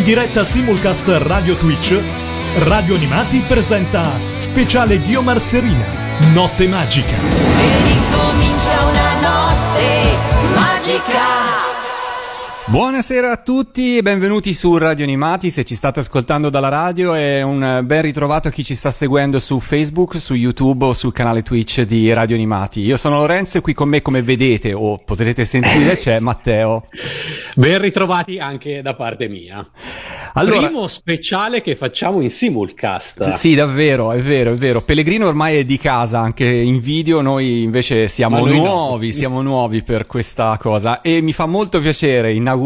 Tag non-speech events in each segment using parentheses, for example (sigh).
In diretta simulcast Radio Twitch, Radio Animati presenta speciale Ghiomar Serina, Notte Magica. E ricomincia una notte magica. Buonasera a tutti e benvenuti su Radio Animati, se ci state ascoltando dalla radio e un ben ritrovato a chi ci sta seguendo su Facebook, su YouTube o sul canale Twitch di Radio Animati. Io sono Lorenzo e qui con me come vedete o potrete sentire c'è (laughs) Matteo. Ben ritrovati anche da parte mia. Allora, Primo speciale che facciamo in simulcast. Sì, davvero, è vero, è vero. Pellegrino ormai è di casa anche in video, noi invece siamo nuovi, no. siamo nuovi per questa cosa e mi fa molto piacere inaugurare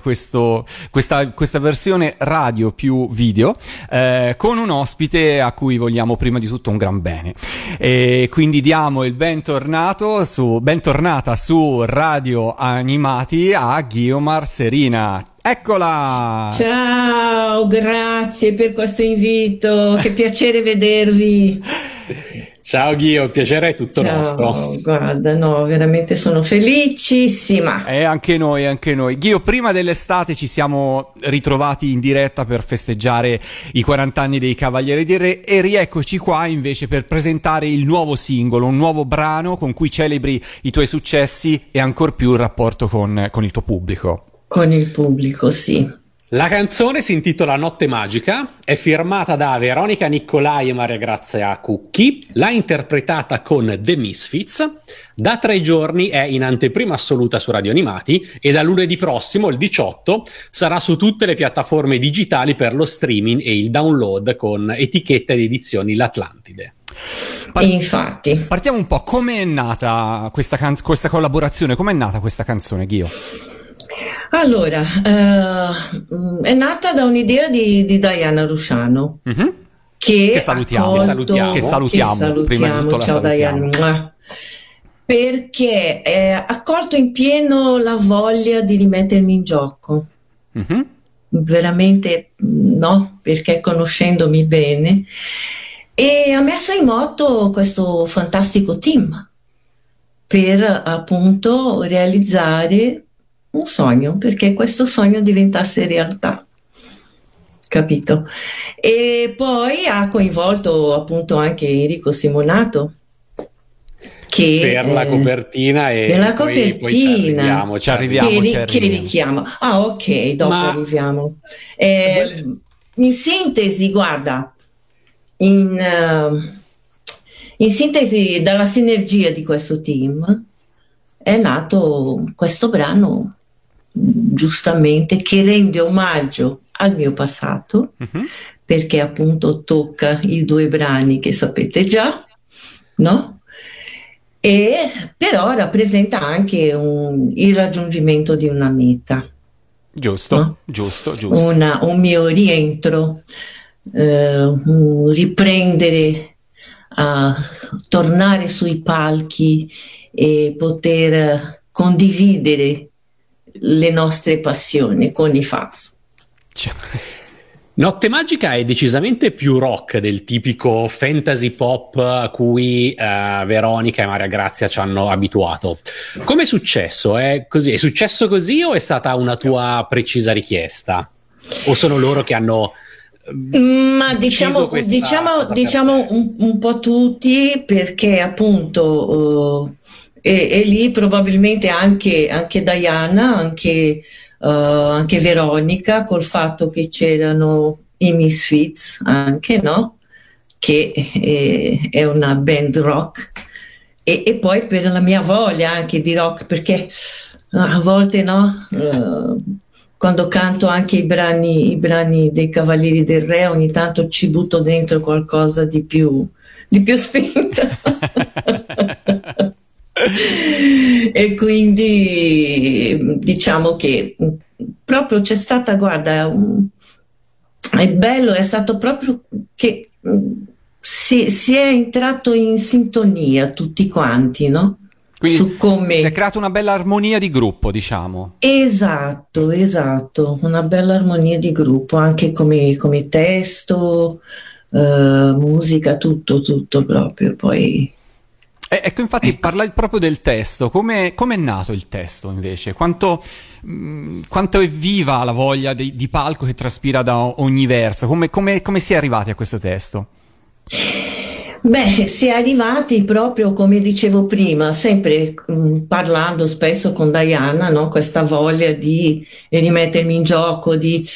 questo, questa, questa, versione radio più video eh, con un ospite a cui vogliamo prima di tutto un gran bene. E quindi diamo il bentornato su, bentornata su Radio Animati a Ghiomar Serina. Eccola! Ciao, grazie per questo invito, che (laughs) piacere vedervi. Ciao Ghio, piacere è tutto Ciao, nostro. Guarda, no, veramente sono felicissima. E anche noi, anche noi. Ghio, prima dell'estate ci siamo ritrovati in diretta per festeggiare i 40 anni dei Cavalieri di Re e rieccoci qua invece per presentare il nuovo singolo, un nuovo brano con cui celebri i tuoi successi e ancor più il rapporto con, con il tuo pubblico. Con il pubblico, sì. La canzone si intitola Notte Magica, è firmata da Veronica Nicolai e Maria Grazia Cucchi, l'ha interpretata con The Misfits, da tre giorni è in anteprima assoluta su Radio Animati e da lunedì prossimo, il 18, sarà su tutte le piattaforme digitali per lo streaming e il download con etichetta di edizioni L'Atlantide. Par- Infatti. Partiamo un po', come è nata questa, can- questa collaborazione, come è nata questa canzone, Ghio? Allora, uh, è nata da un'idea di, di Diana Rusciano. Mm-hmm. Che, che, salutiamo, accolto, salutiamo, che salutiamo, che salutiamo, prima di tutto ciao salutiamo. Diana. Perché ha accolto in pieno la voglia di rimettermi in gioco. Mm-hmm. Veramente no, perché conoscendomi bene. E ha messo in moto questo fantastico team per appunto realizzare un sogno, perché questo sogno diventasse realtà. Capito? E poi ha coinvolto appunto anche Enrico Simonato. Che, per la copertina e per la copertina poi, ci arriviamo, ci arriviamo, che, ci arriviamo. che richiama ah ok dopo Ma... arriviamo eh, in sintesi guarda in, uh, in sintesi dalla sinergia di questo team è nato questo brano giustamente che rende omaggio al mio passato uh-huh. perché appunto tocca i due brani che sapete già, no? E però rappresenta anche un, il raggiungimento di una meta. Giusto, no? giusto, giusto. Una, un mio rientro, eh, un riprendere a tornare sui palchi e poter condividere le nostre passioni con i fans. Cioè. (laughs) Notte Magica è decisamente più rock del tipico fantasy pop a cui uh, Veronica e Maria Grazia ci hanno abituato. Come è successo? È, così? è successo così o è stata una tua precisa richiesta? O sono loro che hanno... Mm, ma diciamo, diciamo, diciamo un, un, po' tutti perché appunto uh, e, e lì probabilmente anche, anche Diana, anche, uh, anche, Veronica, col fatto che c'erano i Misfits anche, no? Che è, è una band rock. E, e, poi per la mia voglia anche di rock, perché a volte no, uh, quando canto anche i brani, i brani, dei Cavalieri del Re, ogni tanto ci butto dentro qualcosa di più, di più spinto. (laughs) e quindi diciamo che proprio c'è stata, guarda, è bello, è stato proprio che si, si è entrato in sintonia tutti quanti, no? Quindi su come... si è creata una bella armonia di gruppo, diciamo. Esatto, esatto, una bella armonia di gruppo, anche come, come testo, uh, musica, tutto, tutto proprio. Poi Eh, ecco, infatti, ecco. parla proprio del testo. Come è nato il testo invece? Quanto, mh, mm, quanto, è viva la voglia di, di, palco che traspira da ogni verso? Come, come, come si è arrivati a questo testo? Beh, si è arrivati proprio come dicevo prima, sempre mh, mm, parlando spesso con Diana, no? questa voglia di rimettermi in gioco, di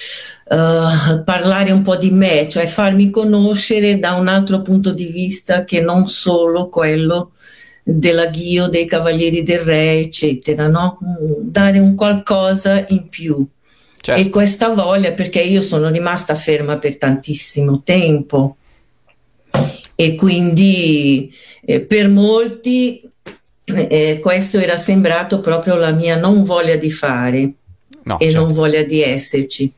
uh, parlare un po' di me, cioè farmi conoscere da un altro punto di vista che non solo quello della Ghio, dei Cavalieri del Re, eccetera, no? Mm, dare un qualcosa in più. Certo. E questa voglia, perché io sono rimasta ferma per tantissimo tempo e quindi eh, per molti eh, questo era sembrato proprio la mia non voglia di fare no, e certo. non voglia di esserci,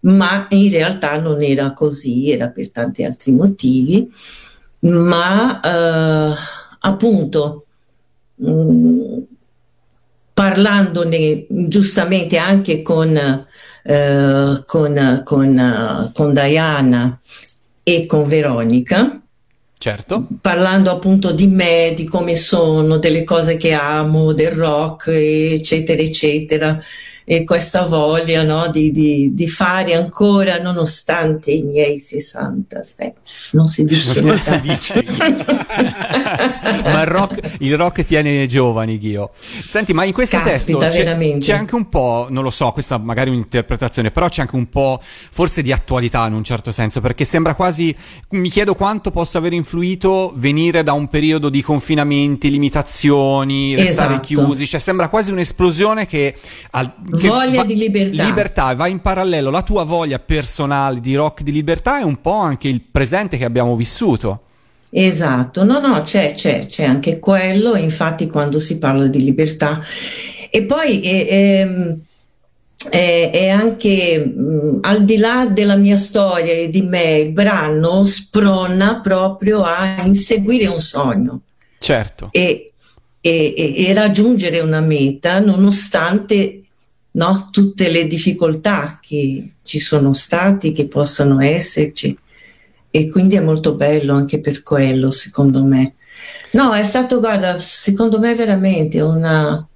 ma in realtà non era così, era per tanti altri motivi, ma eh, appunto mh, mm, parlandone giustamente anche con, eh, con, con, con Diana e con Veronica, Certo. Parlando appunto di me, di come sono, delle cose che amo, del rock, eccetera, eccetera e questa voglia no, di, di, di, fare ancora nonostante i miei 60 non si dice non si dice (laughs) ma il rock, il rock, tiene i giovani Ghio. Senti ma in questo Caspita, testo c'è, c'è, anche un po' non lo so questa magari è un'interpretazione però c'è anche un po' forse di attualità in un certo senso perché sembra quasi mi chiedo quanto possa aver influito venire da un periodo di confinamenti limitazioni restare esatto. chiusi cioè sembra quasi un'esplosione che al, voglia di libertà. Libertà, va in parallelo la tua voglia personale di rock di libertà e un po' anche il presente che abbiamo vissuto. Esatto, no, no, c'è, c'è, c'è anche quello, infatti quando si parla di libertà. E poi è, è, è, è anche mh, al di là della mia storia e di me, il brano sprona proprio a inseguire un sogno. Certo. E, e, e, raggiungere una meta nonostante no? tutte le difficoltà che ci sono stati, che possono esserci. E quindi è molto bello anche per quello, secondo me. No, è stato, guarda, secondo me veramente una,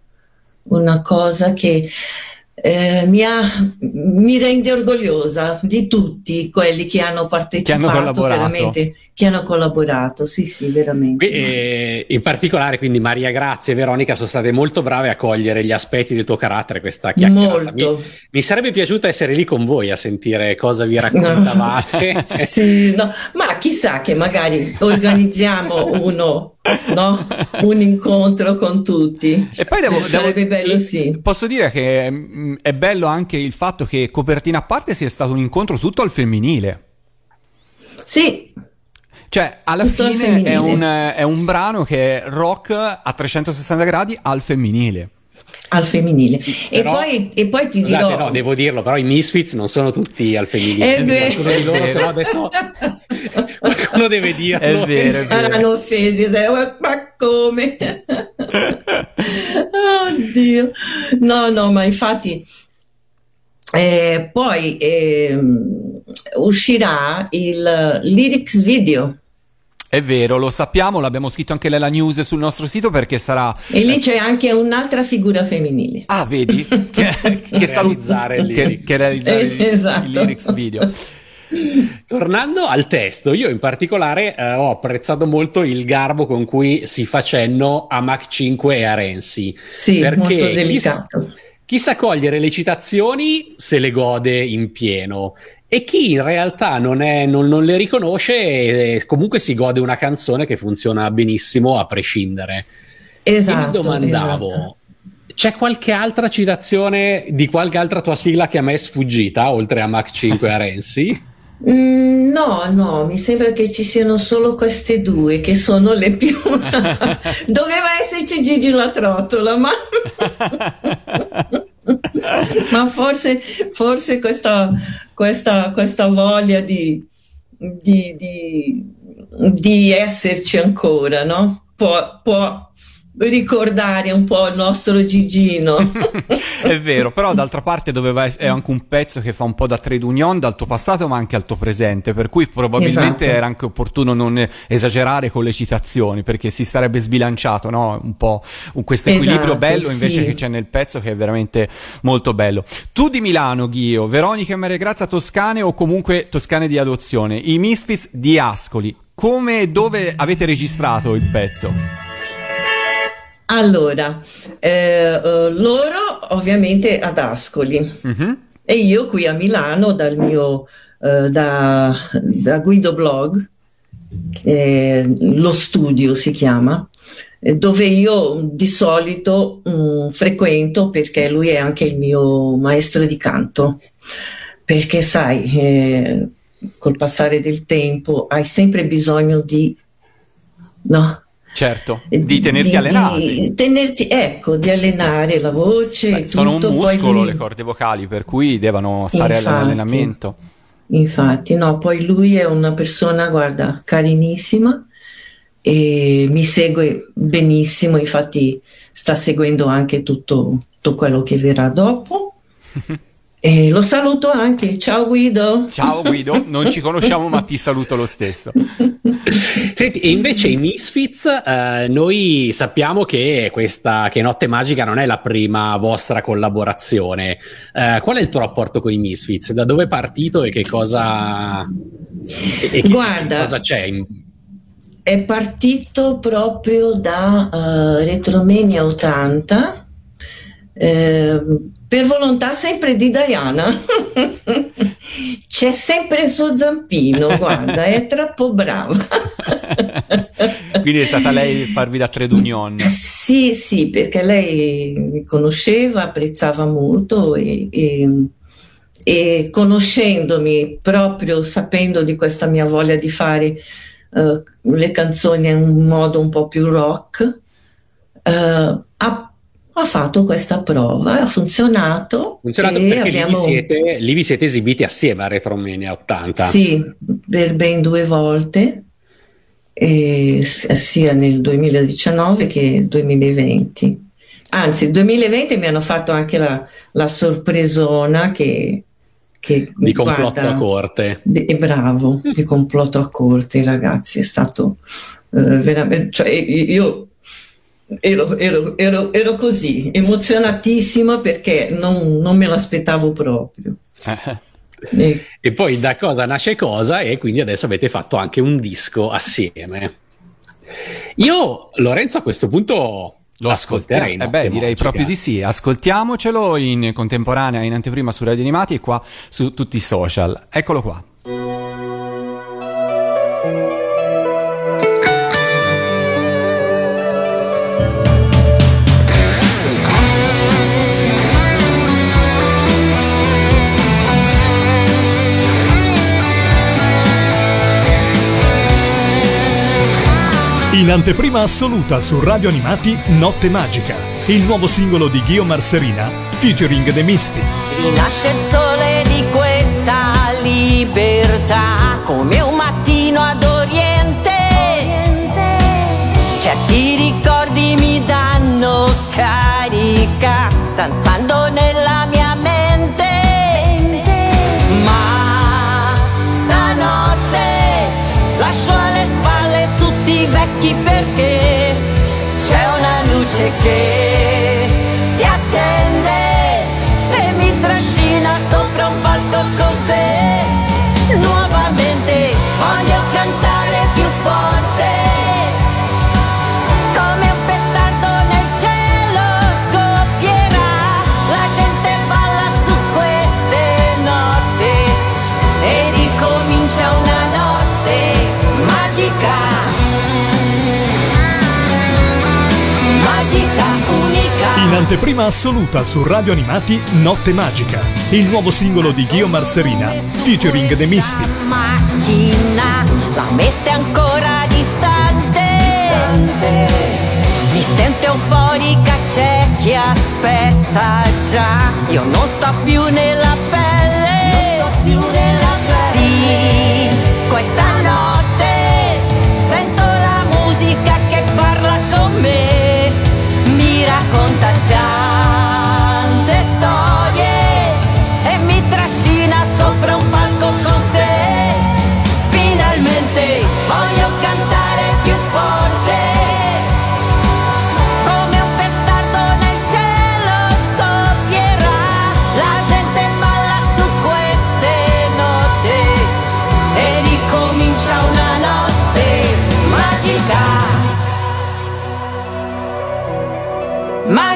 una cosa che eh, mi, ha, mi, rende orgogliosa di tutti quelli che hanno partecipato, che hanno collaborato. veramente, che hanno collaborato, sì sì, veramente. E, in particolare quindi Maria Grazia e Veronica sono state molto brave a cogliere gli aspetti del tuo carattere, questa chiacchierata. Mi, mi, sarebbe piaciuto essere lì con voi a sentire cosa vi raccontavate. No. (laughs) sì, no. ma chissà che magari organizziamo (laughs) uno no? un incontro con tutti. E poi devo, sarebbe devo, bello, sì. Posso dire che mm, è bello anche il fatto che copertina a parte sia stato un incontro tutto al femminile. Sì. Cioè, alla tutto fine è un, è un brano che è rock a 360 gradi al femminile al femminile. Sì, e, però, poi, e, poi, ti scusate, dirò... no, devo dirlo, però i Misfits non sono tutti al femminile. È vero. Qualcuno di loro, se no adesso (laughs) qualcuno deve dirlo. È vero, è Saranno offesi, ma come? (laughs) Oddio. No, no, ma infatti... Eh, poi eh, uscirà il lyrics video è vero, lo sappiamo, l'abbiamo scritto anche nella news sul nostro sito perché sarà... E lì c'è anche un'altra figura femminile. Ah, vedi? (laughs) che, che realizzare, il che, che realizzare eh, esatto. il lyrics video. Tornando al testo, io in particolare eh, ho apprezzato molto il garbo con cui si fa cenno a Mach 5 e a Renzi. Sì, molto delicato. Chi, chi sa cogliere le citazioni se le gode in pieno e chi in realtà non, è, non, non le riconosce comunque si gode una canzone che funziona benissimo a prescindere. Esatto. E mi domandavo, esatto. c'è qualche altra citazione di qualche altra tua sigla che a me è sfuggita, oltre a Mach 5 e a Renzi? (laughs) Mm, no, no, mi sembra che ci siano solo queste due che sono le più. (laughs) (laughs) Doveva esserci Gigi la trottola, ma. Ma forse, forse questa, questa, questa voglia di, di, di, di, esserci ancora, no? Può, può, ricordare un po' il nostro Gigino. (laughs) è vero, però d'altra parte doveva essere, è anche un pezzo che fa un po' da trade union dal tuo passato ma anche al tuo presente, per cui probabilmente esatto. era anche opportuno non esagerare con le citazioni perché si sarebbe sbilanciato no? un po' questo equilibrio esatto, bello invece sì. che c'è nel pezzo che è veramente molto bello. Tu di Milano, Ghio, Veronica e Maria Grazia toscane o comunque toscane di adozione, i Misfits di Ascoli, come e dove avete registrato il pezzo? Allora, eh, uh, loro ovviamente ad Ascoli uh-huh. e io qui a Milano dal mio uh, da, da, Guido Blog, eh, lo studio si chiama, dove io di solito um, frequento perché lui è anche il mio maestro di canto. Perché sai, eh, col passare del tempo hai sempre bisogno di no, Certo, di tenerti di, allenato. Di tenerti, ecco, di allenare la voce. Beh, sono un muscolo le corde vocali, per cui devono stare infatti, all'allenamento. Infatti, no, poi lui è una persona, guarda, carinissima e mi segue benissimo, infatti sta seguendo anche tutto, tutto quello che verrà dopo. (laughs) E lo saluto anche. Ciao Guido. Ciao Guido, (laughs) non ci conosciamo ma ti saluto lo stesso. Senti, e invece i Misfits, eh, noi sappiamo che questa che Notte Magica non è la prima vostra collaborazione. Eh, qual è il tuo rapporto con i Misfits? Da dove è partito e che cosa, e, e Guarda, che cosa c'è? In... È partito proprio da uh, Retromania 80. Eh, per volontà sempre di Diana. (laughs) C'è sempre il suo zampino, guarda, è troppo brava. (laughs) Quindi è stata lei farvi da trade union? Sì, sì, perché lei mi conosceva, apprezzava molto e, e, e conoscendomi, proprio sapendo di questa mia voglia di fare uh, le canzoni in un modo un po' più rock, uh, ha ha fatto questa prova, ha funzionato. Funzionato perché abbiamo... lì, vi siete, lì, vi siete, esibiti assieme a Retromania 80. Sì, per ben due volte, sia nel 2019 che nel 2020. Anzi, nel 2020 mi hanno fatto anche la, la sorpresona che, che di complotto guarda, a corte. Di, bravo, di complotto a corte, ragazzi, è stato eh, veramente... Cioè, io ero, ero, ero, ero, così, emozionatissima perché non, non me l'aspettavo proprio. (laughs) e, e poi da cosa nasce cosa e quindi adesso avete fatto anche un disco assieme. Io, Lorenzo, a questo punto lo ascolterei. Eh beh, direi proprio di sì. Ascoltiamocelo in contemporanea, in anteprima su Radio Animati e qua su tutti i social. Eccolo qua. In anteprima assoluta su Radio Animati Notte Magica, il nuovo singolo di Ghio Marserina featuring The Misfit. Rinasce il sole di questa libertà come un mattino ad oriente. Certi ricordi mi danno carica, danzando occhi perché c'è una luce che si accende In anteprima assoluta su Radio Animati Notte Magica, il nuovo singolo di Ghio Marserina featuring The Misfit. Macchina la mette ancora distante. distante. Mi sento euforica, c'è chi aspetta già. Io non sto più nella pelle. Non sto più nella pelle. Sì,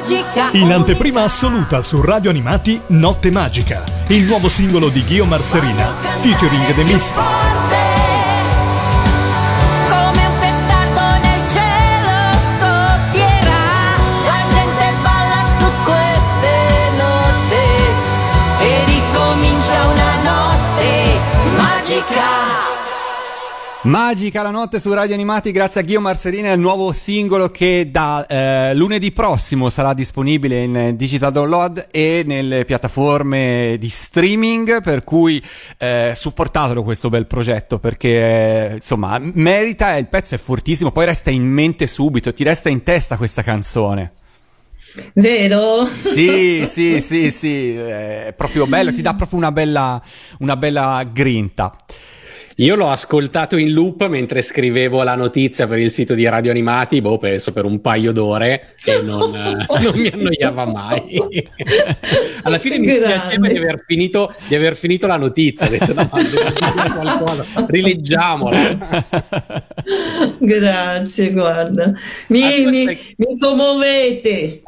magica. In anteprima assoluta su Radio Animati Notte Magica, il nuovo singolo di Ghio Marserina, featuring The Misfit. Magica la notte su Radio Animati, grazie a Ghio Marserina, il nuovo singolo che da eh, lunedì prossimo sarà disponibile in digital download e nelle piattaforme di streaming, per cui eh, supportatelo questo bel progetto perché eh, insomma merita, il pezzo è fortissimo, poi resta in mente subito, ti resta in testa questa canzone. Vero? Sì, sì, sì, sì, è proprio bello, ti dà proprio una bella, una bella grinta. Io l'ho ascoltato in loop mentre scrivevo la notizia per il sito di Radio Animati, boh, penso per un paio d'ore e non, non mi annoiava mai. (laughs) Alla fine mi spiaceva di aver, finito, di aver finito la notizia, ho detto no, qualcosa, rileggiamola. Grazie, guarda, mi, mi, mi commuovete.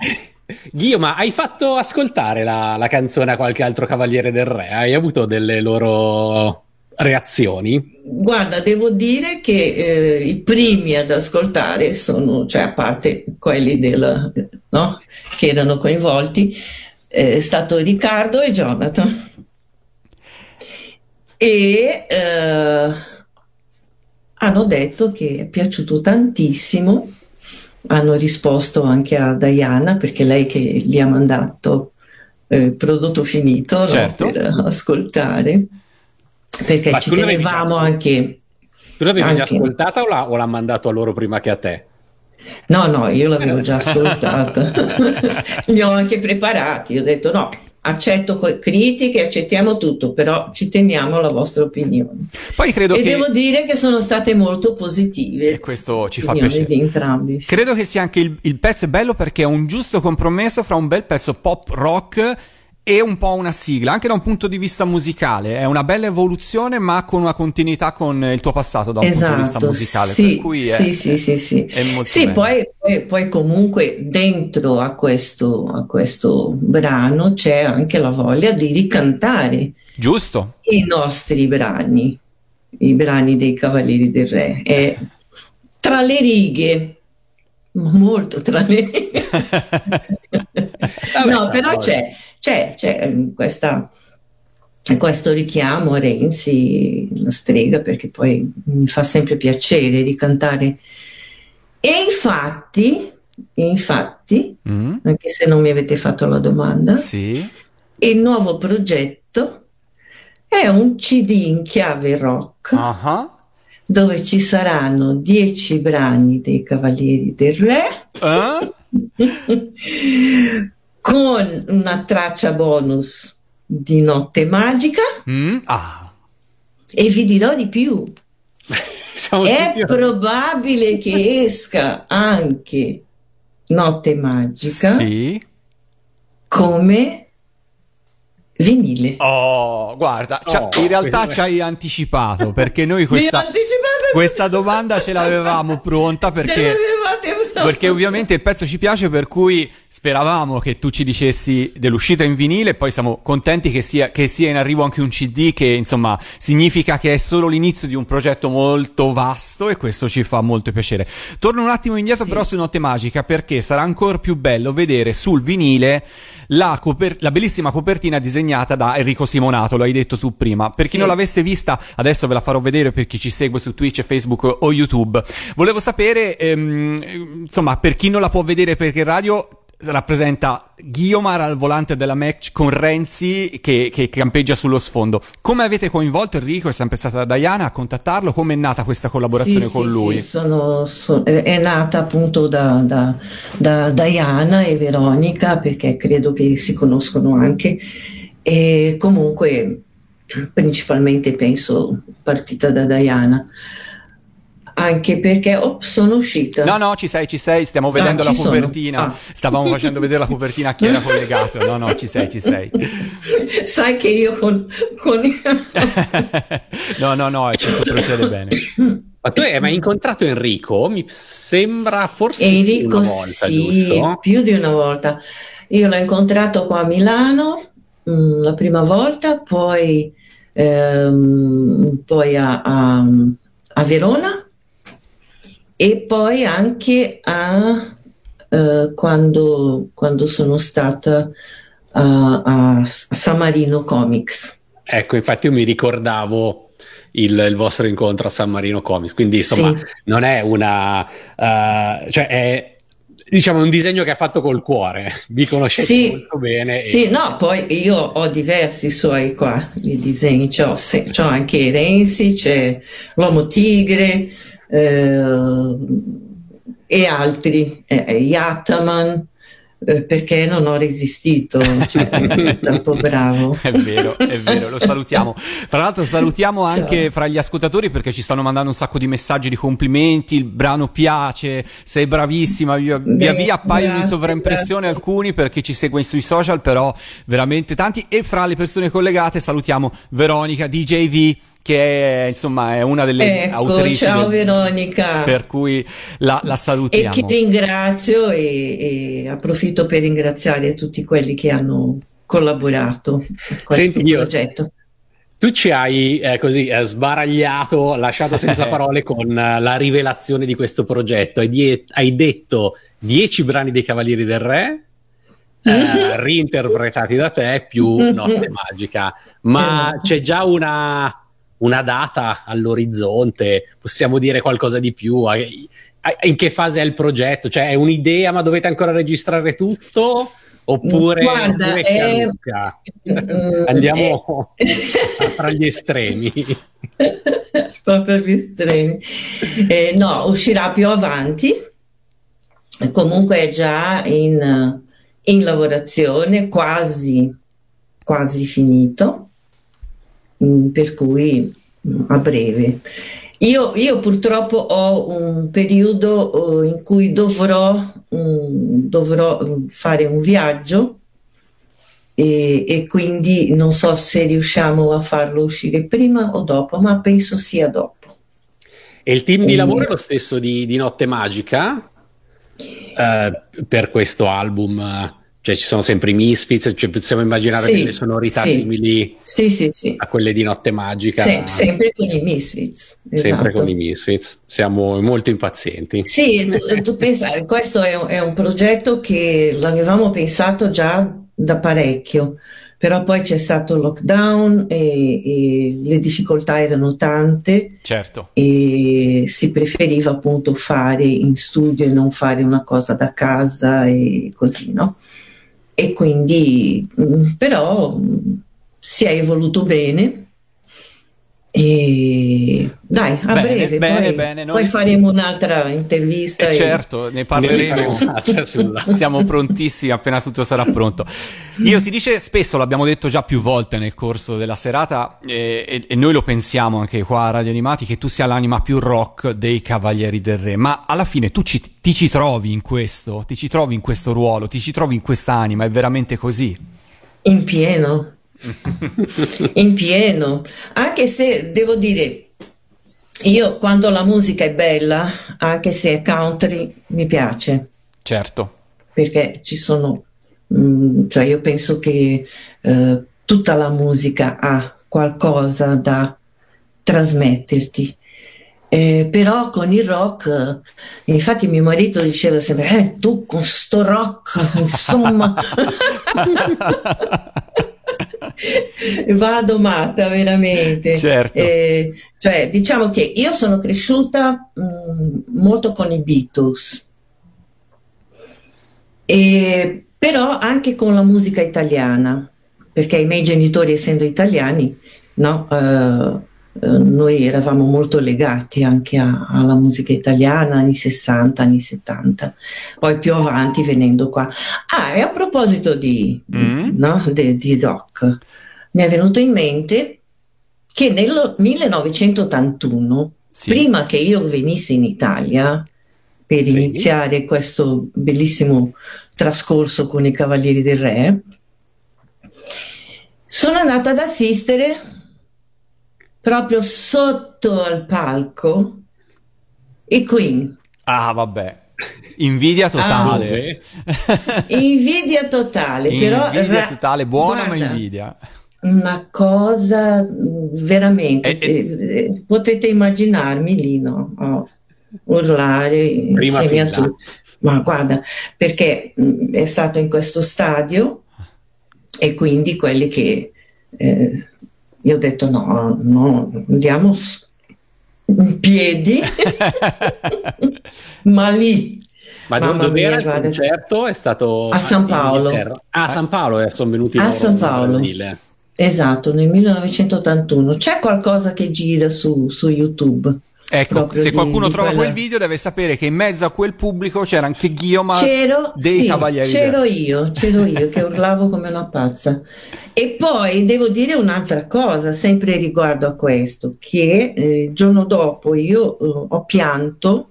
Ghio, ma hai fatto ascoltare la, la canzone a qualche altro Cavaliere del Re? Hai avuto delle loro reazioni? Guarda, devo dire che eh, i primi ad ascoltare sono, cioè a parte quelli del, no? che erano coinvolti, eh, è stato Riccardo e Jonathan. E eh, hanno detto che è piaciuto tantissimo, hanno risposto anche a Diana perché lei che gli ha mandato il eh, prodotto finito certo. no? per ascoltare perché Ma ci tenevamo anche... Tu l'avevi anche... già ascoltata o l'ha, o l'ha mandato a loro prima che a te? No, no, io l'avevo già ascoltata. (laughs) Li ho anche preparati. Ho detto no, accetto critiche, accettiamo tutto, però ci teniamo alla vostra opinione. Poi credo e che... devo dire che sono state molto positive. E questo ci fa piacere. Di entrambi. Sì. Credo che sia anche il, il pezzo bello perché è un giusto compromesso fra un bel pezzo pop rock e un po' una sigla, anche da un punto di vista musicale. È una bella evoluzione, ma con una continuità con il tuo passato da un esatto, punto di vista esatto, musicale. Sì, per cui sì, è, sì, sì, sì. È molto sì poi, poi, poi, comunque dentro a questo, a questo brano c'è anche la voglia di ricantare Giusto. i nostri brani, i brani dei Cavalieri del Re. È tra le righe, molto tra le righe. (laughs) no, però c'è c'è, c'è ehm, questa, questo richiamo a Renzi, la strega, perché poi mi fa sempre piacere di cantare. E infatti, infatti mm. anche se non mi avete fatto la domanda, sì. il nuovo progetto è un CD in chiave rock. Uh-huh dove ci saranno dieci brani dei Cavalieri del Re, uh? (laughs) con una traccia bonus di Notte Magica. Mm? Ah. E vi dirò di più. (laughs) È probabile che esca anche Notte Magica sì. come vinile. Oh, guarda, oh, in realtà ci hai anticipato perché noi (laughs) questa, questa domanda ce l'avevamo pronta (laughs) perché perché ovviamente il pezzo ci piace, per cui speravamo che tu ci dicessi dell'uscita in vinile, e poi siamo contenti che sia, che sia in arrivo anche un CD, che insomma significa che è solo l'inizio di un progetto molto vasto e questo ci fa molto piacere. Torno un attimo indietro sì. però su Notte Magica, perché sarà ancora più bello vedere sul vinile la, coper- la, bellissima copertina disegnata da Enrico Simonato, lo hai detto tu prima. Per chi sì. non l'avesse vista, adesso ve la farò vedere per chi ci segue su Twitch, Facebook o YouTube. Volevo sapere, ehm, insomma, per chi non la può vedere perché radio rappresenta Guiomar al volante della match con Renzi che, che, campeggia sullo sfondo. Come avete coinvolto Enrico? È sempre stata Diana a contattarlo? Come è nata questa collaborazione sì, con sì, lui? Sì, sono, sono, è nata appunto da, da, da, Diana e Veronica perché credo che si conoscono anche e comunque principalmente penso partita da Diana anche perché oh, sono uscita. No, no, ci sei, ci sei, stiamo vedendo ah, la copertina. Ah. Stavamo facendo vedere la copertina a chi era collegato. No, no, ci sei, ci sei. (laughs) Sai che io con... con... (laughs) no, no, no, tutto procede bene. (coughs) Ma tu hai mai incontrato Enrico? Mi sembra forse Enrico, sì, una volta, sì, giusto? più di una volta. Io l'ho incontrato qua a Milano mh, mm, la prima volta, poi, ehm, poi a, a, a, Verona e poi anche a, eh, quando, quando, sono stata a, a San Marino Comics. Ecco, infatti io mi ricordavo il, il, vostro incontro a San Marino Comics. Quindi, insomma, sì. non è una. Uh, cioè, è diciamo un disegno che ha fatto col cuore. Vi conoscete sì, molto bene. Sì, e... no, poi io ho diversi suoi qua i disegni. C'ho, se, c'ho anche Renzi, c'è l'Uomo Tigre eh, e altri, eh, Yataman eh, perché non ho resistito, (laughs) cioè, tanto bravo. è vero, è vero, lo salutiamo. Fra l'altro salutiamo anche Ciao. fra gli ascoltatori perché ci stanno mandando un sacco di messaggi di complimenti, il brano piace, sei bravissima, via via, via appaiono in sovraimpressione grazie. alcuni perché ci segue sui social, però veramente tanti e fra le persone collegate salutiamo Veronica, DJV che è, insomma è una delle ecco, autrici. Ciao del, Veronica. Per cui la, la, salutiamo. E che ringrazio e, e, approfitto per ringraziare tutti quelli che hanno collaborato a questo Senti, progetto. Io, tu ci hai eh, così eh, sbaragliato, lasciato senza parole con eh, la rivelazione di questo progetto. Hai, die- hai detto dieci brani dei Cavalieri del Re, eh, (laughs) reinterpretati da te più Notte Magica, ma esatto. c'è già una una data all'orizzonte? Possiamo dire qualcosa di più? In che fase è il progetto? Cioè è un'idea ma dovete ancora registrare tutto? Oppure, Guarda, oppure (laughs) andiamo è... (laughs) tra gli estremi? (laughs) Proprio gli estremi. Eh, no, uscirà più avanti. Comunque è già in, in lavorazione, quasi, quasi finito Mm, per cui mm, a breve. Io, io, purtroppo ho un periodo uh, in cui dovrò, um, dovrò, fare un viaggio e, e, quindi non so se riusciamo a farlo uscire prima o dopo, ma penso sia dopo. E il team di lavoro è lo stesso di, di Notte Magica uh, per questo album? Cioè ci sono sempre i Misfits, cioè possiamo immaginare sì, delle sonorità sì. simili sì, a quelle di Notte Magica. Sì, sempre con i Misfits. Esatto. Sempre con i Misfits, siamo molto impazienti. Sì, tu, tu pensa, questo è un, è un progetto che l'avevamo pensato già da parecchio, però poi c'è stato il lockdown e, e, le difficoltà erano tante certo. e si preferiva appunto fare in studio e non fare una cosa da casa e così, no? E quindi mm, però si è evoluto bene e dai, a bene, breve, bene, poi, bene, noi... poi, faremo un'altra intervista. Eh e... Certo, ne parleremo. Siamo prontissimi appena tutto sarà pronto. Io si dice spesso, l'abbiamo detto già più volte nel corso della serata, e, e, e, noi lo pensiamo anche qua a Radio Animati, che tu sia l'anima più rock dei Cavalieri del Re, ma alla fine tu ci, ti ci trovi in questo, ti ci trovi in questo ruolo, ti ci trovi in quest'anima, è veramente così? In pieno (laughs) in pieno, anche se devo dire, io quando la musica è bella, anche se è country, mi piace. Certo. Perché ci sono, mh, mm, cioè io penso che eh, tutta la musica ha qualcosa da trasmetterti. Eh, però con il rock, eh, infatti mio marito diceva sempre, eh, tu con sto rock, insomma. (laughs) (laughs) (laughs) Vado matta veramente. Certo. Eh, cioè, diciamo che io sono cresciuta mh, mm, molto con i Beatles, e, però anche con la musica italiana, perché i miei genitori, essendo italiani, no, uh, noi eravamo molto legati anche a, alla musica italiana, anni 60, anni 70, poi più avanti venendo qua. Ah, e a proposito di, mm. no, de, di rock, mi è venuto in mente che nel 1981, sì. prima che io venissi in Italia per sì. iniziare questo bellissimo trascorso con i Cavalieri del Re, sono andata ad assistere proprio sotto al palco I Queen. Ah, vabbè. Invidia totale. Ah, invidia totale, però... Invidia totale, buona guarda, ma invidia. Una cosa veramente... E, e... Potete immaginarmi lì, no? Oh, urlare Prima insieme a tutti. Ma guarda, perché è stato in questo stadio e quindi quelli che... Eh, io ho detto no, no, andiamo in piedi, (laughs) ma lì. Ma dove era il concerto? È stato a San Paolo. Ah, a San Paolo eh, sono venuti a San Paolo. Esatto, nel 1981. C'è qualcosa che gira su, su YouTube. Ecco, se qualcuno di, trova quella... quel video deve sapere che in mezzo a quel pubblico c'era anche Guillaume c'ero, dei sì, Cavalieri. C'ero io, c'ero io che (laughs) urlavo come una pazza. E poi devo dire un'altra cosa, sempre riguardo a questo, che eh, il giorno dopo io eh, ho pianto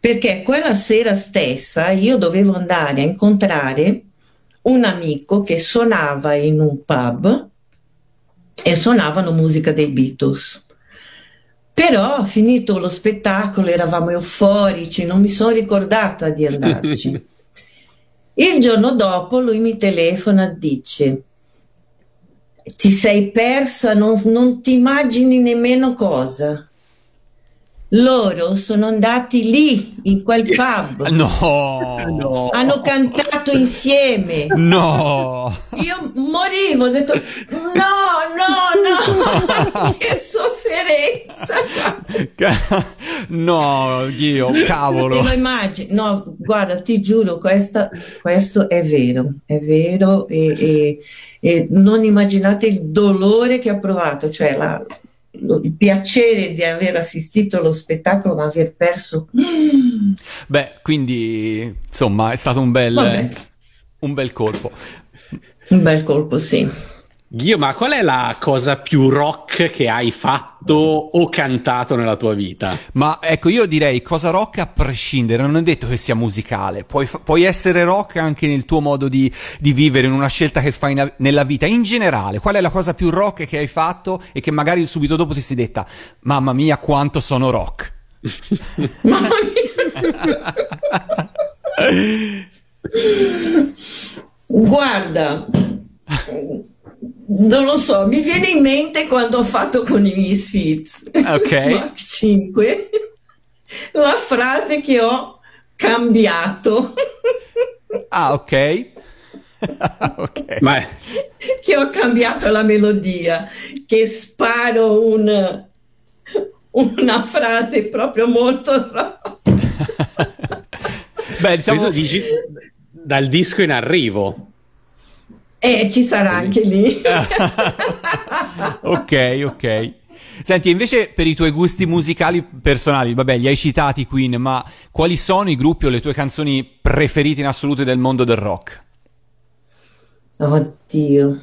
perché quella sera stessa io dovevo andare a incontrare un amico che suonava in un pub e suonavano musica dei Beatles. Però finito lo spettacolo eravamo euforici, non mi sono ricordata di andarci. (laughs) Il giorno dopo lui mi telefona e dice ti sei persa, non, non ti immagini nemmeno cosa loro sono andati lì in quel pub. No, (laughs) no. Hanno cantato insieme. No. Io morivo, ho detto no, no, no. che sofferenza. no, Dio, cavolo. Te lo immagini. No, guarda, ti giuro, questa, questo è vero, è vero e, e, e non immaginate il dolore che ho provato, cioè la il piacere di aver assistito allo spettacolo ma aver perso. Beh quindi insomma è stato un bel, un bel colpo. Un bel colpo sì Ghio, ma qual è la cosa più rock che hai fatto o cantato nella tua vita? Ma ecco, io direi cosa rock a prescindere, non è detto che sia musicale, puoi, puoi essere rock anche nel tuo modo di, di vivere, in una scelta che fai in, nella vita. In generale, qual è la cosa più rock che hai fatto e che magari subito dopo ti sei detta, mamma mia quanto sono rock? (laughs) mamma mia! (laughs) Guarda non lo so, mi viene in mente quando ho fatto con i Misfits ok. (laughs) Mach 5 la frase che ho cambiato. Ah ok. (laughs) Ok. Ma... che ho cambiato la melodia che sparo un, una frase proprio molto (laughs) beh diciamo dici dal disco in arrivo eh, ci sarà anche lì. (laughs) ok, ok. Senti, invece per i tuoi gusti musicali personali, vabbè, li hai citati Queen, ma quali sono i gruppi o le tue canzoni preferite in assoluto del mondo del rock? Oddio.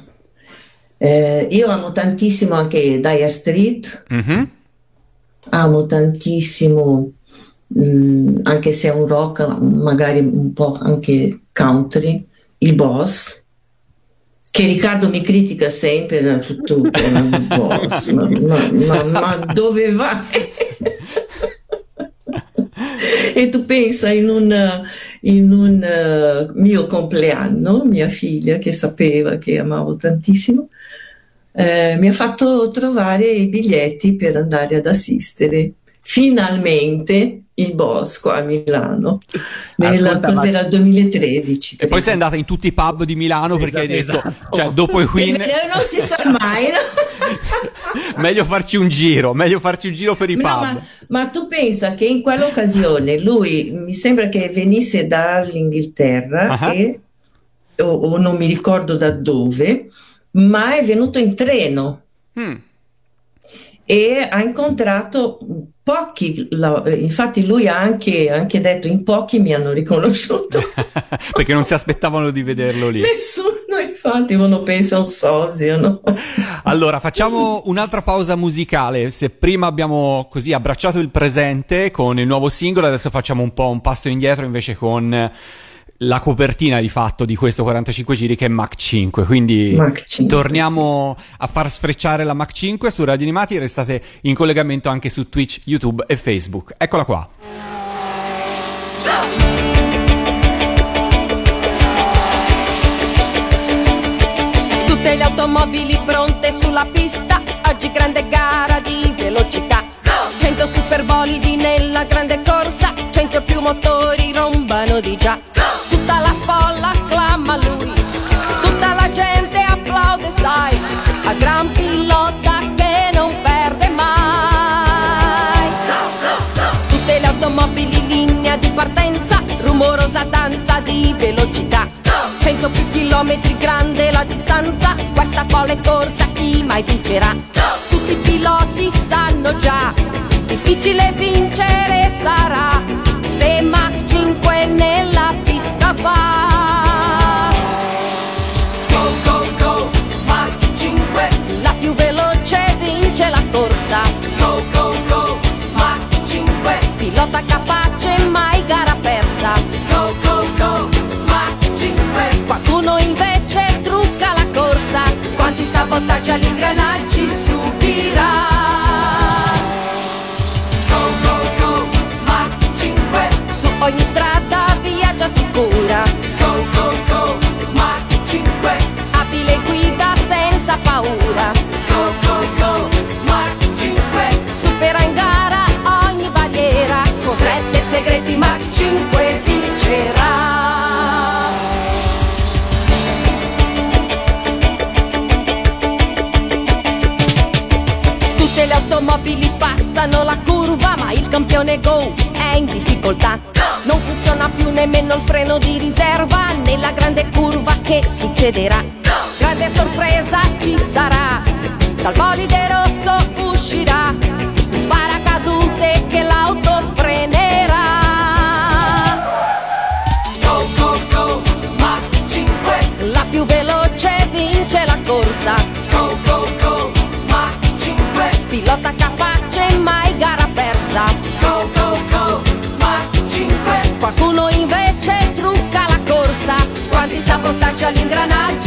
Eh, io amo tantissimo anche Dire Street. Mm-hmm. Amo tantissimo, mh, mm, anche se è un rock, magari un po' anche country, il boss che Riccardo mi critica sempre da tutto, (laughs) ma, ma, ma, ma (laughs) dove vai? e tu pensa in un, in un uh, mio compleanno, mia figlia che sapeva che amavo tantissimo, eh, mi ha fatto trovare i biglietti per andare ad assistere finalmente il Bosco a Milano nella Ascolta, cos'era ma... 2013 credo. e poi sei andata in tutti i pub di Milano perché hai detto esatto. cioè dopo i Queen non si sa mai no? (laughs) meglio farci un giro meglio farci un giro per i no, pub ma, ma, tu pensa che in quell'occasione lui mi sembra che venisse dall'Inghilterra uh-huh. e, o, o, non mi ricordo da dove ma è venuto in treno hmm. e ha incontrato Pochi, infatti lui ha anche, anche, detto in pochi mi hanno riconosciuto. (laughs) Perché non si aspettavano di vederlo lì. Nessuno, infatti, uno pensa a un sosia, no? (laughs) Allora, facciamo un'altra pausa musicale. Se prima abbiamo così abbracciato il presente con il nuovo singolo, adesso facciamo un po' un passo indietro invece con la copertina di fatto di questo 45 giri che è Mach 5 quindi Mach 5, torniamo sì. a far sfrecciare la Mach 5 su Radio Animati. Restate in collegamento anche su Twitch, YouTube e Facebook. Eccola qua. Tutte le automobili pronte sulla pista. Oggi grande gara di velocità. 100 superbolidi nella grande corsa. 100 più motori rombano di già Tutta la folla acclama lui, tutta la gente applaude, sai, a gran pilota che non perde mai. Tutte le automobili in linea di partenza, rumorosa danza di velocità. 100 più chilometri grande la distanza, questa folle corsa chi mai vincerà? Tutti i piloti sanno già, difficile vincere sarà, se Mach 5 nella Pilota capace, mai gara persa. Go, go, go, Mach 5. Qualcuno invece trucca la corsa. Quanti sabotaggi agli il campione Go è in difficoltà. Non funziona più nemmeno il freno di riserva Nella grande curva che succederà? Grande sorpresa ci sarà Dal bolide rosso uscirà. Un paracadute che l'auto frenerà. Go, go, go, Mach 5 La più veloce vince la corsa engranate, olha engranate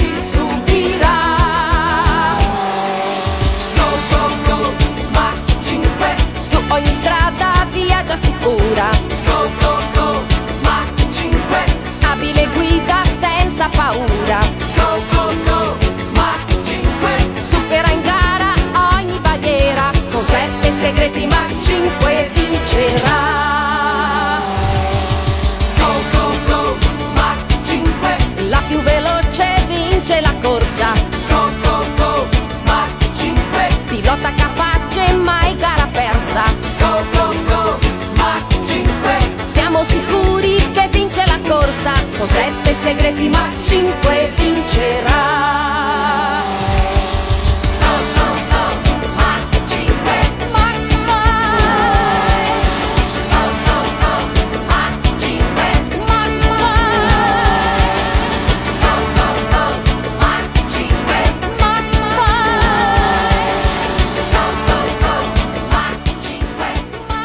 sette segreti Mach 5 vincerà.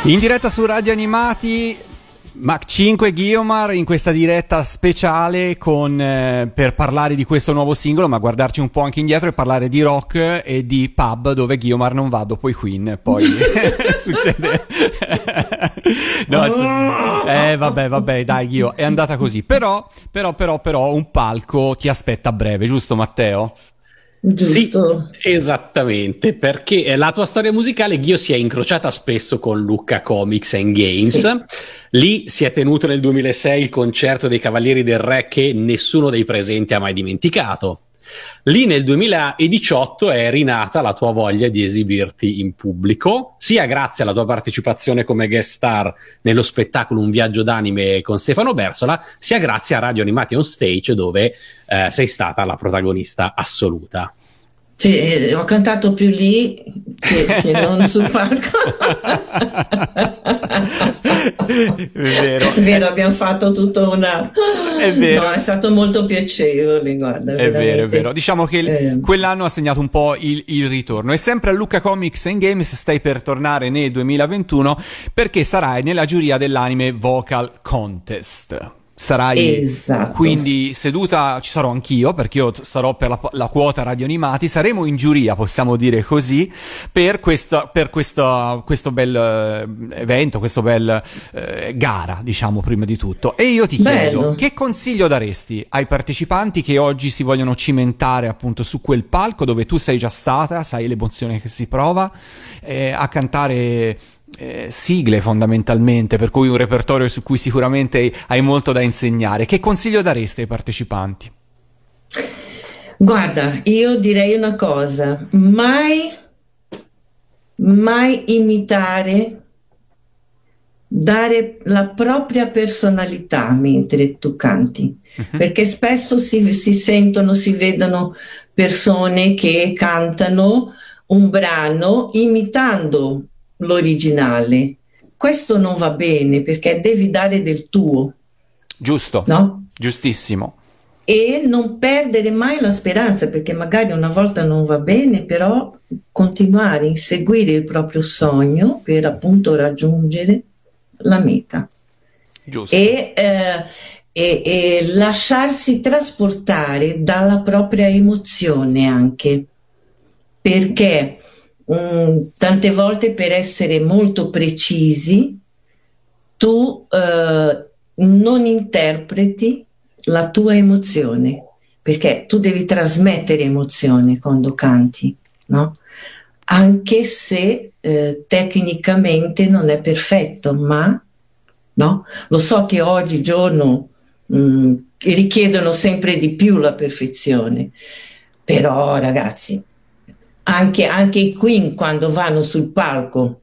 In diretta su Radio Animati Mac 5 Guiomar in questa diretta speciale con, eh, per parlare di questo nuovo singolo, ma guardarci un po' anche indietro e parlare di rock e di pub dove Guiomar non va dopo i Queen. Poi (laughs) succede. no, eh, vabbè, vabbè, dai, Ghio, è andata così. Però, però, però, però, un palco ti aspetta a breve, giusto, Matteo? Giusto. Sì, esattamente, perché la tua storia musicale, Ghio, si è incrociata spesso con Lucca Comics and Games. Sì. Lì si è tenuto nel 2006 il concerto dei Cavalieri del Re che nessuno dei presenti ha mai dimenticato. Lì nel 2018 è rinata la tua voglia di esibirti in pubblico, sia grazie alla tua partecipazione come guest star nello spettacolo Un viaggio d'anime con Stefano Bersola, sia grazie a Radio Animati on Stage dove eh, sei stata la protagonista assoluta. Sì, ho cantato più lì che, che non sul palco. (laughs) (laughs) è vero. È vero, abbiamo fatto tutta una... È vero. No, è stato molto piacevole, guarda. È veramente. vero, è vero. Diciamo che eh. quell'anno ha segnato un po' il, il, ritorno. E sempre a Luca Comics and Games stai per tornare nel 2021 perché sarai nella giuria dell'anime Vocal Contest. Sarai esatto. quindi seduta, ci sarò anch'io perché io sarò per la, la, quota radio animati, saremo in giuria, possiamo dire così, per, questa, per questa, questo bel eh, evento, questo bel eh, gara, diciamo prima di tutto. E io ti Bello. chiedo, che consiglio daresti ai partecipanti che oggi si vogliono cimentare appunto su quel palco dove tu sei già stata, sai l'emozione che si prova, eh, a cantare eh, sigle fondamentalmente, per cui un repertorio su cui sicuramente hai molto da insegnare. Che consiglio daresti ai partecipanti? Guarda, io direi una cosa, mai, mai imitare, dare la propria personalità mentre tu canti, uh-huh. perché spesso si, si sentono, si vedono persone che cantano un brano imitando l'originale. Questo non va bene perché devi dare del tuo. Giusto. No? Giustissimo. E non perdere mai la speranza perché magari una volta non va bene, però continuare a inseguire il proprio sogno per appunto raggiungere la meta. Giusto. E, eh, e, e lasciarsi trasportare dalla propria emozione anche perché tante volte per essere molto precisi tu uh, non interpreti la tua emozione perché tu devi trasmettere emozione quando canti, no? Anche se eh, tecnicamente non è perfetto, ma no? Lo so che oggigiorno mh, mm, richiedono sempre di più la perfezione, però ragazzi, anche, anche i Queen quando vanno sul palco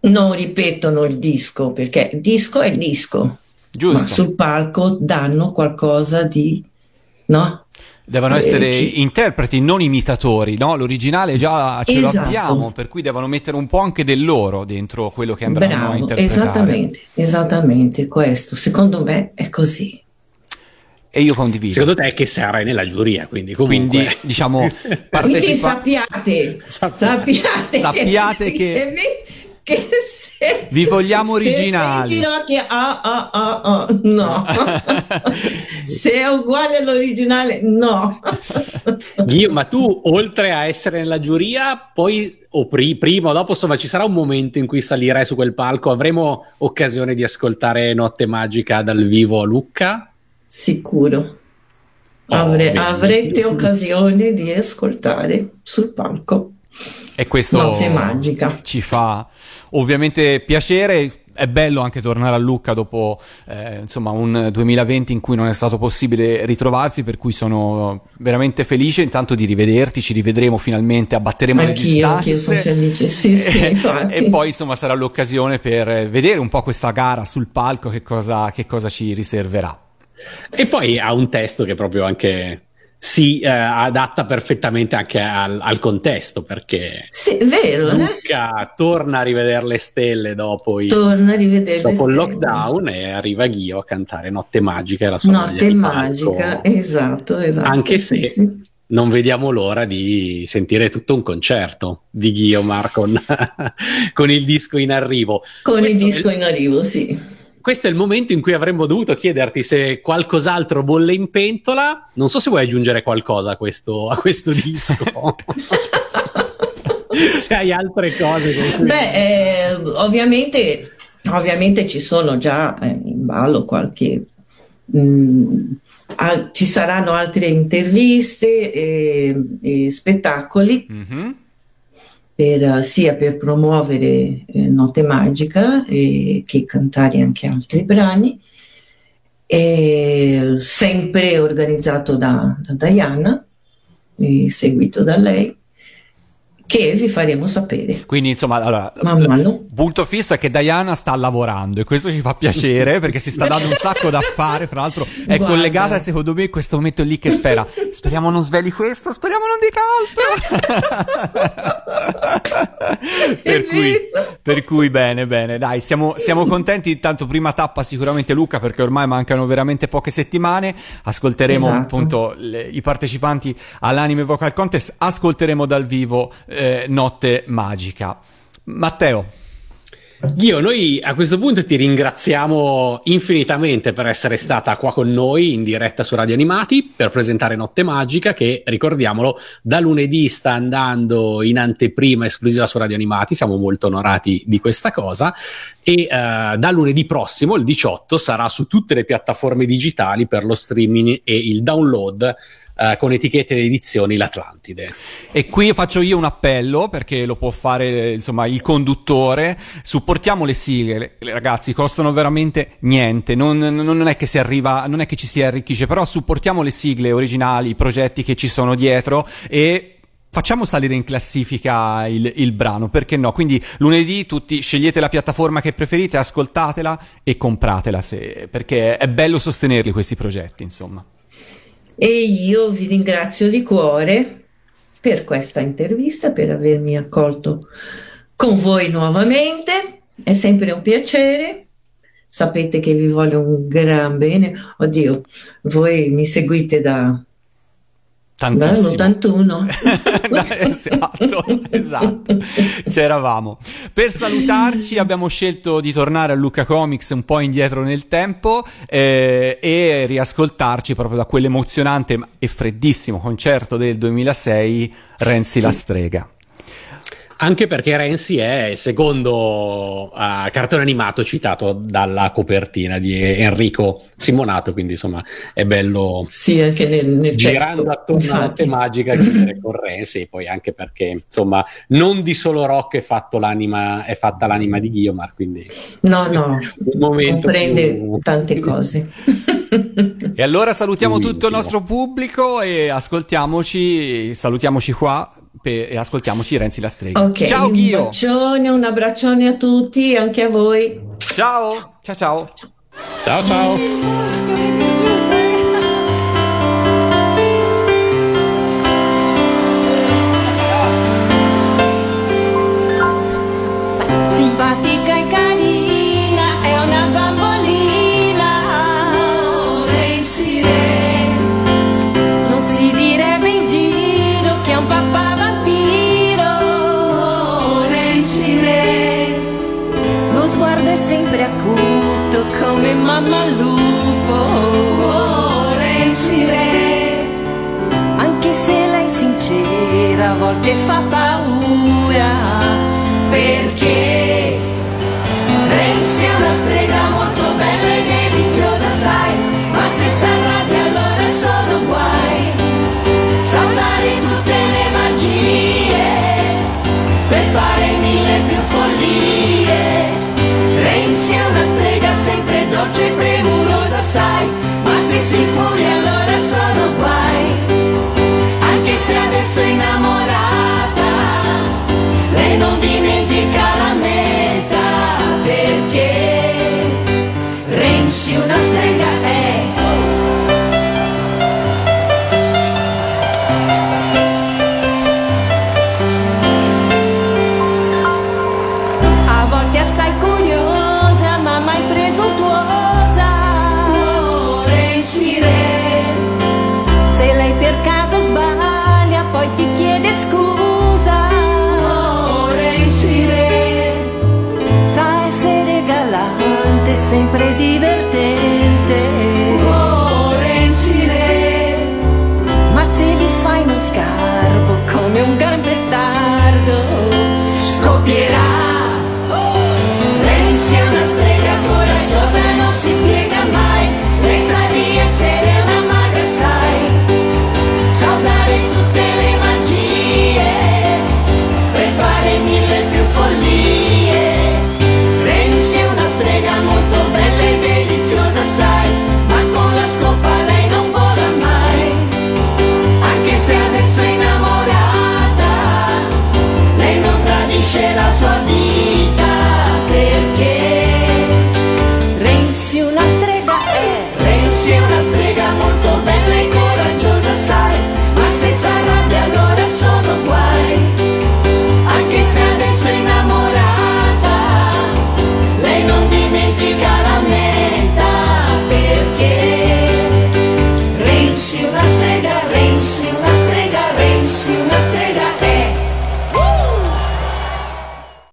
non ripetono il disco perché il disco è il disco, Giusto. ma sul palco danno qualcosa di... no? Devono eh, essere chi... interpreti, non imitatori, no? L'originale già ce esatto. lo abbiamo, per cui devono mettere un po' anche del loro dentro quello che andranno Bravo, a interpretare. Esattamente, esattamente questo. Secondo me è così. E io condivido. Secondo te che sarai nella giuria, quindi comunque... Quindi, diciamo, (laughs) partecipa... quindi sappiate, sappiate, sappiate (laughs) che... che se, vi vogliamo originali. Se che ah, ah, ah, ah, no. (laughs) se è uguale all'originale, no. Ghio, ma tu oltre a essere nella giuria, poi o pri- prima o dopo, insomma, ci sarà un momento in cui salirai su quel palco, avremo occasione di ascoltare Notte Magica dal vivo a Lucca? Sicuro. Avre- oh, avrete occasione di ascoltare sul palco. E questo Notte magica. ci fa ovviamente piacere. È bello anche tornare a Lucca dopo eh, insomma un 2020 in cui non è stato possibile ritrovarsi, per cui sono veramente felice intanto di rivederti, ci rivedremo finalmente, abbatteremo anch'io, le distanze. Anch'io sono felice, sì, sì, (laughs) e, e poi insomma sarà l'occasione per vedere un po' questa gara sul palco, che cosa, che cosa ci riserverà. E poi ha un testo che proprio anche si eh, adatta perfettamente anche al, al contesto perché sì, vero, Luca eh? torna a rivedere le stelle dopo, il, dopo il lockdown e arriva Ghio a cantare Notte Magica e la sua Notte Magica, esatto, esatto. Anche se sì, sì. non vediamo l'ora di sentire tutto un concerto di Guiomar con, (laughs) con il disco in arrivo. Con Questo il disco è... in arrivo, sì questo è il momento in cui avremmo dovuto chiederti se qualcos'altro bolle in pentola. Non so se vuoi aggiungere qualcosa a questo, a questo disco. (laughs) se hai altre cose. Cui... Beh, eh, ovviamente, ovviamente, ci sono già eh, in ballo qualche... Mh, mm, al, ci saranno altre interviste e, e spettacoli. Mm-hmm per, sia per promuovere eh, Notte Magica e, che cantare anche altri brani, e sempre organizzato da, da Diana e seguito da lei che vi faremo sapere. Quindi, insomma, allora, punto fisso è che Diana sta lavorando e questo ci fa piacere (laughs) perché si sta dando un sacco da fare. Tra l'altro, è Guarda. collegata, secondo me, in questo momento lì che spera. Speriamo non sveli questo, speriamo non dica altro. (laughs) per, cui, per cui, bene, bene, dai, siamo, siamo contenti. Intanto, prima tappa sicuramente Luca perché ormai mancano veramente poche settimane. Ascolteremo esatto. appunto le, i partecipanti all'Anime Vocal Contest, ascolteremo dal vivo eh, Notte Magica. Matteo. Ghio, noi a questo punto ti ringraziamo infinitamente per essere stata qua con noi in diretta su Radio Animati per presentare Notte Magica che, ricordiamolo, da lunedì sta andando in anteprima esclusiva su Radio Animati, siamo molto onorati di questa cosa e uh, da lunedì prossimo, il 18, sarà su tutte le piattaforme digitali per lo streaming e il download uh, con etichette ed edizioni l'Atlantide. E qui faccio io un appello perché lo può fare insomma il conduttore. Supportiamo le sigle, ragazzi, costano veramente niente. Non, non, è che si arriva, non è che ci si arricchisce, però supportiamo le sigle originali, i progetti che ci sono dietro e facciamo salire in classifica il, il, brano, perché no? Quindi lunedì tutti scegliete la piattaforma che preferite, ascoltatela e compratela, se, perché è bello sostenerli questi progetti, insomma e io vi ringrazio di cuore per questa intervista, per avermi accolto con voi nuovamente. È sempre un piacere. Sapete che vi voglio un gran bene. Oddio, voi mi seguite da Tantissimo. Dall'81. (laughs) esatto, esatto. C'eravamo. Per salutarci abbiamo scelto di tornare a Luca Comics un po' indietro nel tempo eh, e riascoltarci proprio da quell'emozionante e freddissimo concerto del 2006 Renzi la strega. Anche perché Renzi è il secondo uh, cartone animato citato dalla copertina di Enrico Simonato, quindi insomma è bello sì, anche nel, nel girando testo, attorno alla tematica chiudere con Renzi, e poi anche perché insomma non di solo rock è, fatto l'anima, è fatta l'anima di Guiomar, quindi no, no, comprende più... tante (laughs) cose. e allora salutiamo tutto il nostro pubblico e ascoltiamoci, salutiamoci qua e ascoltiamoci Renzi la strega. Okay, ciao Ghio! Un bacione, un abbraccione a tutti, anche a voi. Ciao, ciao ciao. Ciao ciao. sempre sincera a volte fa